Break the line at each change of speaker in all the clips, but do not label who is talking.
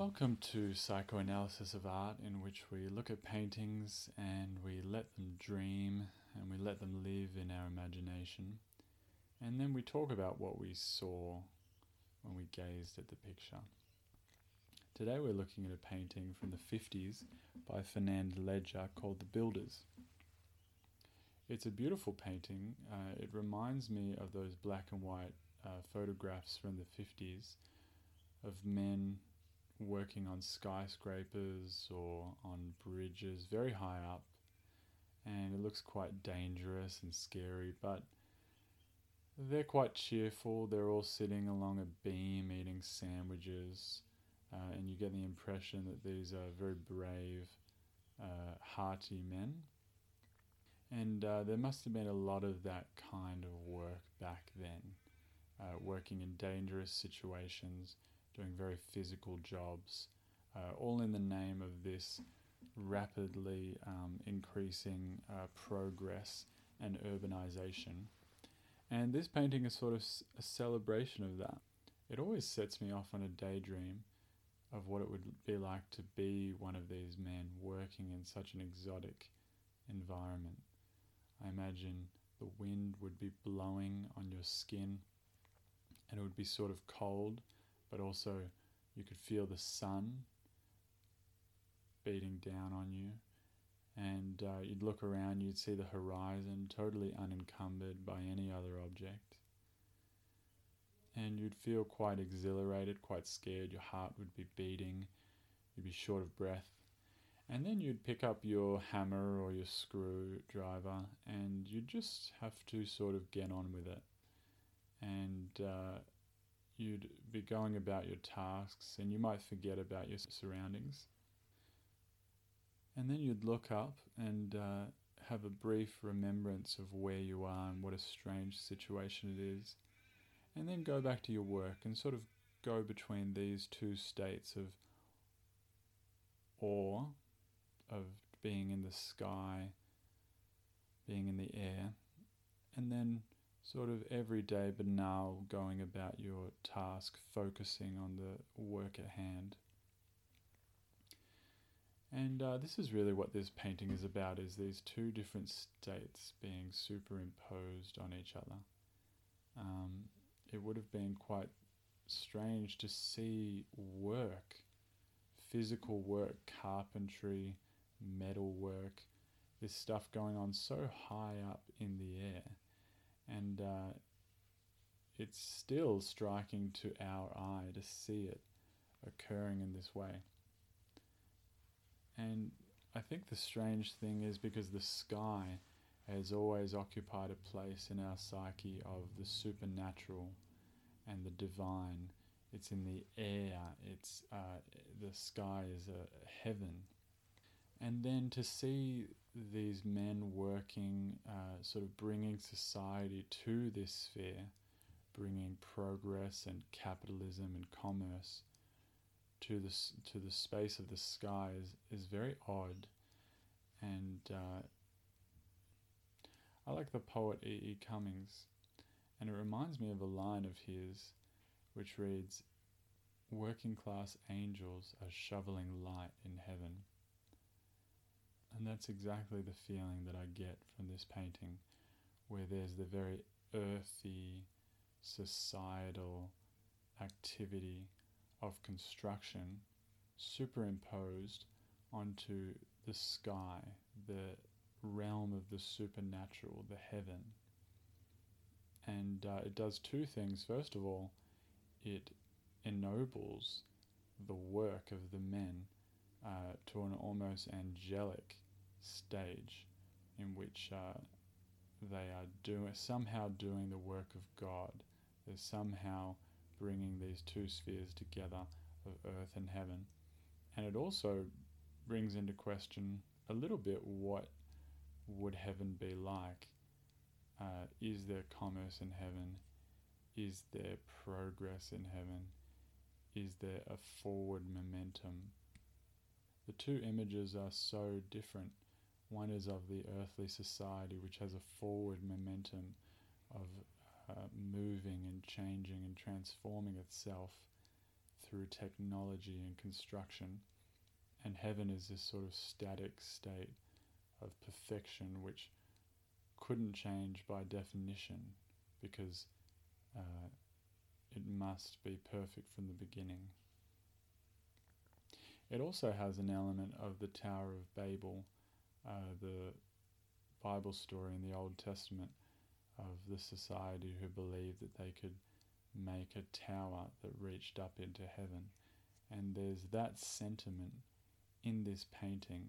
Welcome to Psychoanalysis of Art, in which we look at paintings and we let them dream and we let them live in our imagination. And then we talk about what we saw when we gazed at the picture. Today we're looking at a painting from the 50s by Fernand Léger called The Builders. It's a beautiful painting. Uh, it reminds me of those black and white uh, photographs from the 50s of men working on skyscrapers or on bridges very high up, and it looks quite dangerous and scary, but they're quite cheerful. They're all sitting along a beam eating sandwiches, uh, and you get the impression that these are very brave, uh, hearty men. And uh, there must have been a lot of that kind of work back then, uh, working in dangerous situations doing very physical jobs, uh, all in the name of this rapidly um, increasing uh, progress and urbanization. And this painting is sort of a celebration of that. It always sets me off on a daydream of what it would be like to be one of these men working in such an exotic environment. I imagine the wind would be blowing on your skin and it would be sort of cold but also you could feel the sun beating down on you. And uh, you'd look around, you'd see the horizon totally unencumbered by any other object. And you'd feel quite exhilarated, quite scared, your heart would be beating, you'd be short of breath. And then you'd pick up your hammer or your screwdriver and you'd just have to sort of get on with it. And uh, you'd be going about your tasks and you might forget about your surroundings. And then you'd look up and uh, have a brief remembrance of where you are and what a strange situation it is. And then go back to your work and sort of go between these two states of awe, of being in the sky, being in the air, and then sort of everyday banal going about your task, focusing on the work at hand. And uh, this is really what this painting is about: is these two different states being superimposed on each other. Um, it would have been quite strange to see work, physical work, carpentry, metal work, this stuff going on so high up in the air and uh, it's still striking to our eye to see it occurring in this way. And I think the strange thing is because the sky has always occupied a place in our psyche of the supernatural and the divine. It's in the air. It's uh, the sky is a heaven, and then to see these men working, uh, sort of bringing society to this sphere, bringing progress and capitalism and commerce to the to the space of the sky is, is very odd, and uh, I like the poet E. E. Cummings, and it reminds me of a line of his, which reads, "Working class angels are shoveling light in heaven." And that's exactly the feeling that I get from this painting, where there's the very earthy, societal activity of construction superimposed onto the sky, the realm of the supernatural, the heaven. And uh, it does two things. First of all, it ennobles the work of the men uh, to an almost angelic stage in which uh, they are doing somehow doing the work of God. They're somehow bringing these two spheres together of earth and heaven, and it also brings into question a little bit what would heaven be like. Uh, is there commerce in heaven? Is there progress in heaven? Is there a forward momentum? The two images are so different. One is of the earthly society, which has a forward momentum of uh, moving and changing and transforming itself through technology and construction, and heaven is this sort of static state of perfection which couldn't change by definition because uh, it must be perfect from the beginning. It also has an element of the Tower of Babel, uh, the Bible story in the Old Testament of the society who believed that they could make a tower that reached up into heaven. And there's that sentiment in this painting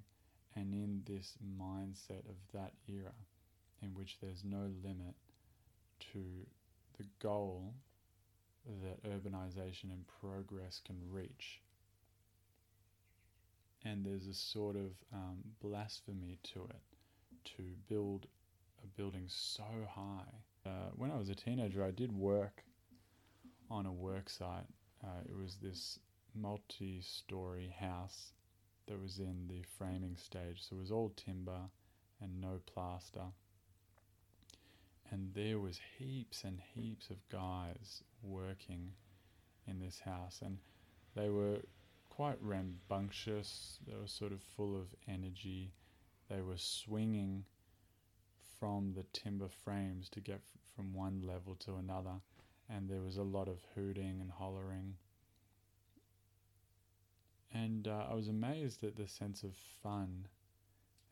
and in this mindset of that era in which there's no limit to the goal that urbanization and progress can reach. And there's a sort of um, blasphemy to it to build a building so high. Uh, when I was a teenager, I did work on a work site. Uh, it was this multi story house that was in the framing stage. So it was all timber and no plaster. And there was heaps and heaps of guys working in this house and they were quite rambunctious. They were sort of full of energy. They were swinging from the timber frames to get f- from one level to another, and there was a lot of hooting and hollering. And uh, I was amazed at the sense of fun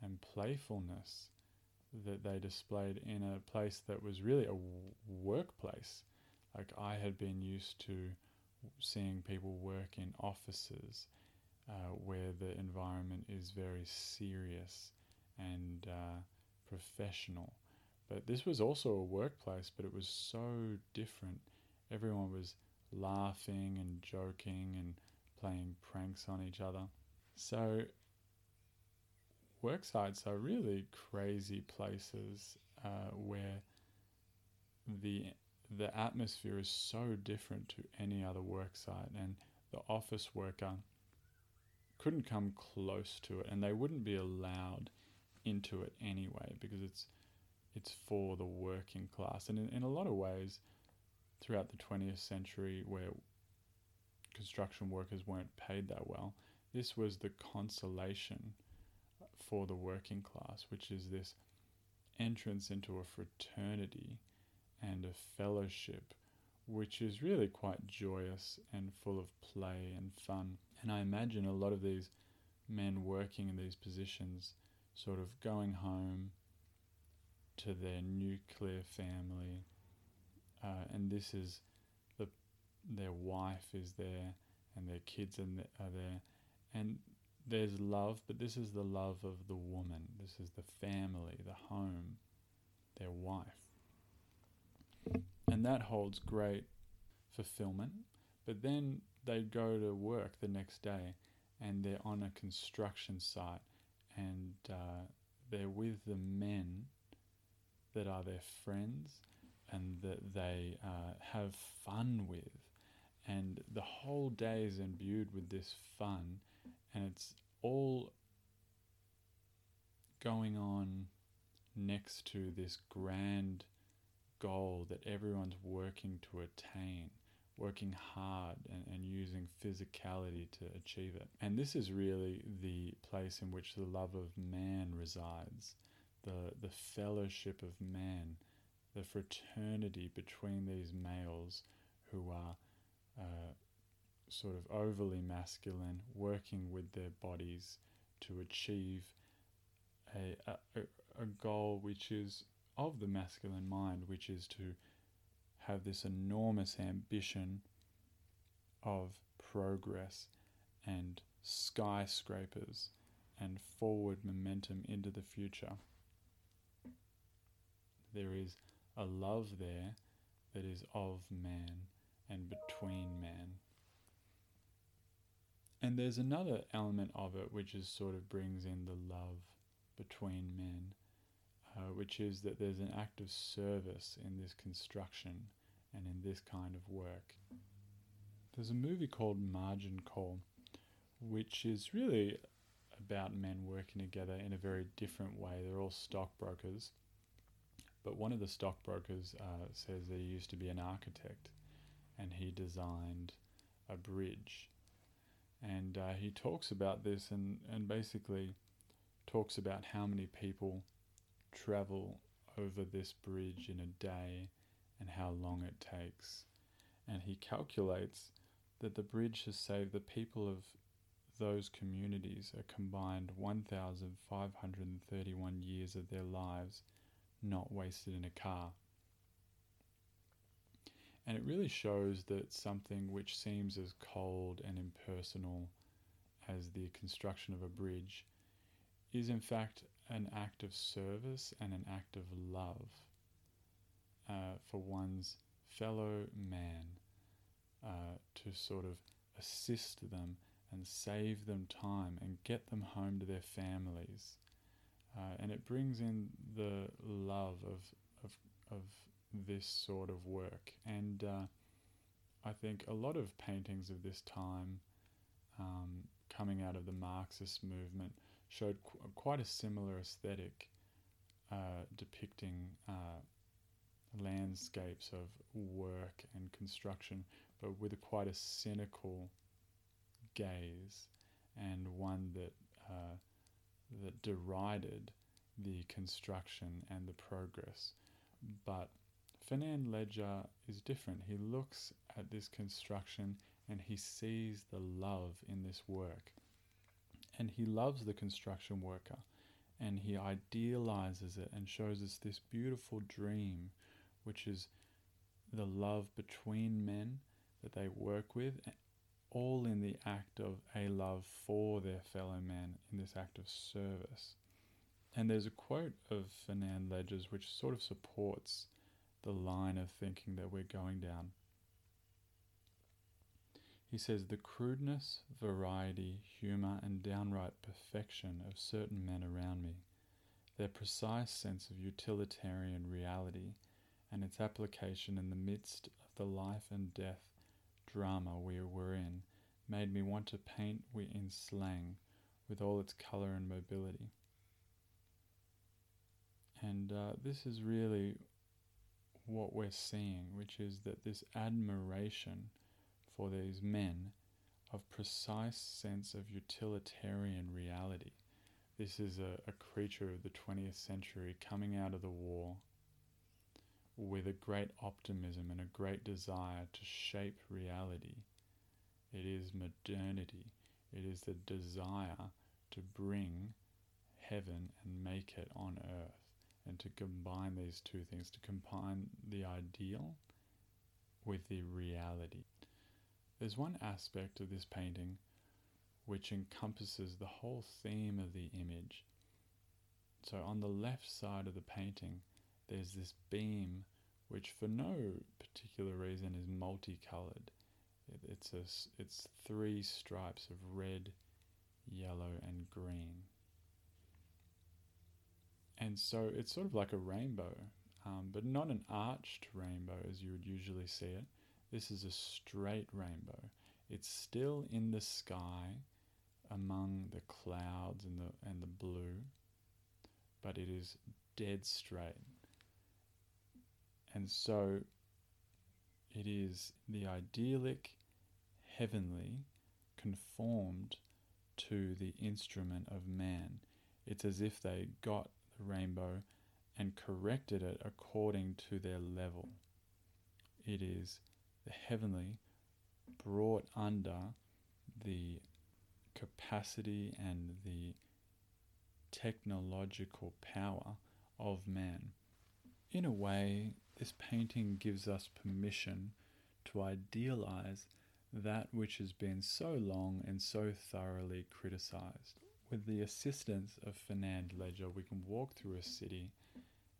and playfulness that they displayed in a place that was really a w- workplace. Like I had been used to seeing people work in offices uh, where the environment is very serious and uh, professional. But this was also a workplace, but it was so different. Everyone was laughing and joking and playing pranks on each other. So, work sites are really crazy places uh, where the the atmosphere is so different to any other work site, and the office worker couldn't come close to it, and they wouldn't be allowed into it anyway because it's it's for the working class, and in, in a lot of ways, throughout the 20th century, where construction workers weren't paid that well, this was the consolation for the working class, which is this entrance into a fraternity and a fellowship, which is really quite joyous and full of play and fun. And I imagine a lot of these men working in these positions sort of going home to their nuclear family, uh, and this is the their wife is there and their kids are there, and there's love, but this is the love of the woman. This is the family, the home, their wife. And that holds great fulfillment. But then they go to work the next day and they're on a construction site and uh, they're with the men that are their friends and that they uh, have fun with. And the whole day is imbued with this fun, and it's all going on next to this grand goal that everyone's working to attain, working hard and, and using physicality to achieve it. And this is really the place in which the love of man resides, the, the fellowship of man, the fraternity between these males who are uh, sort of overly masculine, working with their bodies to achieve a, a, a goal which is of the masculine mind, which is to have this enormous ambition of progress and skyscrapers and forward momentum into the future. There is a love there that is of man and between man. And there's another element of it which is sort of brings in the love between men uh, which is that there's an act of service in this construction and in this kind of work. There's a movie called Margin Call, which is really about men working together in a very different way. They're all stockbrokers, but one of the stockbrokers uh, says that he used to be an architect and he designed a bridge. And uh, he talks about this and, and basically talks about how many people travel over this bridge in a day and how long it takes. And he calculates that the bridge has saved the people of those communities a combined 1,531 years of their lives not wasted in a car. And it really shows that something which seems as cold and impersonal as the construction of a bridge is in fact an act of service and an act of love uh, for one's fellow man uh, to sort of assist them and save them time and get them home to their families. Uh, and it brings in the love of, of, of this sort of work. And uh, I think a lot of paintings of this time um, coming out of the Marxist movement showed qu- quite a similar aesthetic uh, depicting uh, landscapes of work and construction, but with a quite a cynical gaze and one that uh, that derided the construction and the progress. But Fernand Léger is different. He looks at this construction and he sees the love in this work. And he loves the construction worker and he idealizes it and shows us this beautiful dream, which is the love between men that they work with, all in the act of a love for their fellow man, in this act of service. And there's a quote of Fernand Léger's which sort of supports the line of thinking that we're going down. He says the crudeness, variety, humour, and downright perfection of certain men around me, their precise sense of utilitarian reality, and its application in the midst of the life and death drama we were in, made me want to paint we in slang with all its colour and mobility. And uh, this is really what we're seeing, which is that this admiration for these men of precise sense of utilitarian reality. This is a, a creature of the 20th century coming out of the war with a great optimism and a great desire to shape reality. It is modernity. It is the desire to bring heaven and make it on earth and to combine these two things, to combine the ideal with the reality. There's one aspect of this painting which encompasses the whole theme of the image. So, on the left side of the painting, there's this beam which, for no particular reason, is multicolored. It, it's, a, it's three stripes of red, yellow, and green and so it's sort of like a rainbow, um, but not an arched rainbow as you would usually see it. This is a straight rainbow. It's still in the sky among the clouds and the and the blue, but it is dead straight. And so it is the idyllic, heavenly, conformed to the instrument of man. It's as if they got the rainbow and corrected it according to their level. It is the heavenly brought under the capacity and the technological power of man. In a way, this painting gives us permission to idealize that which has been so long and so thoroughly criticized. With the assistance of Fernand Léger, we can walk through a city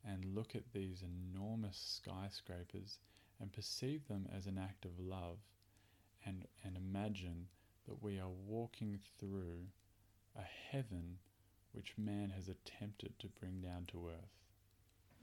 and look at these enormous skyscrapers and perceive them as an act of love and, and imagine that we are walking through a heaven which man has attempted to bring down to earth.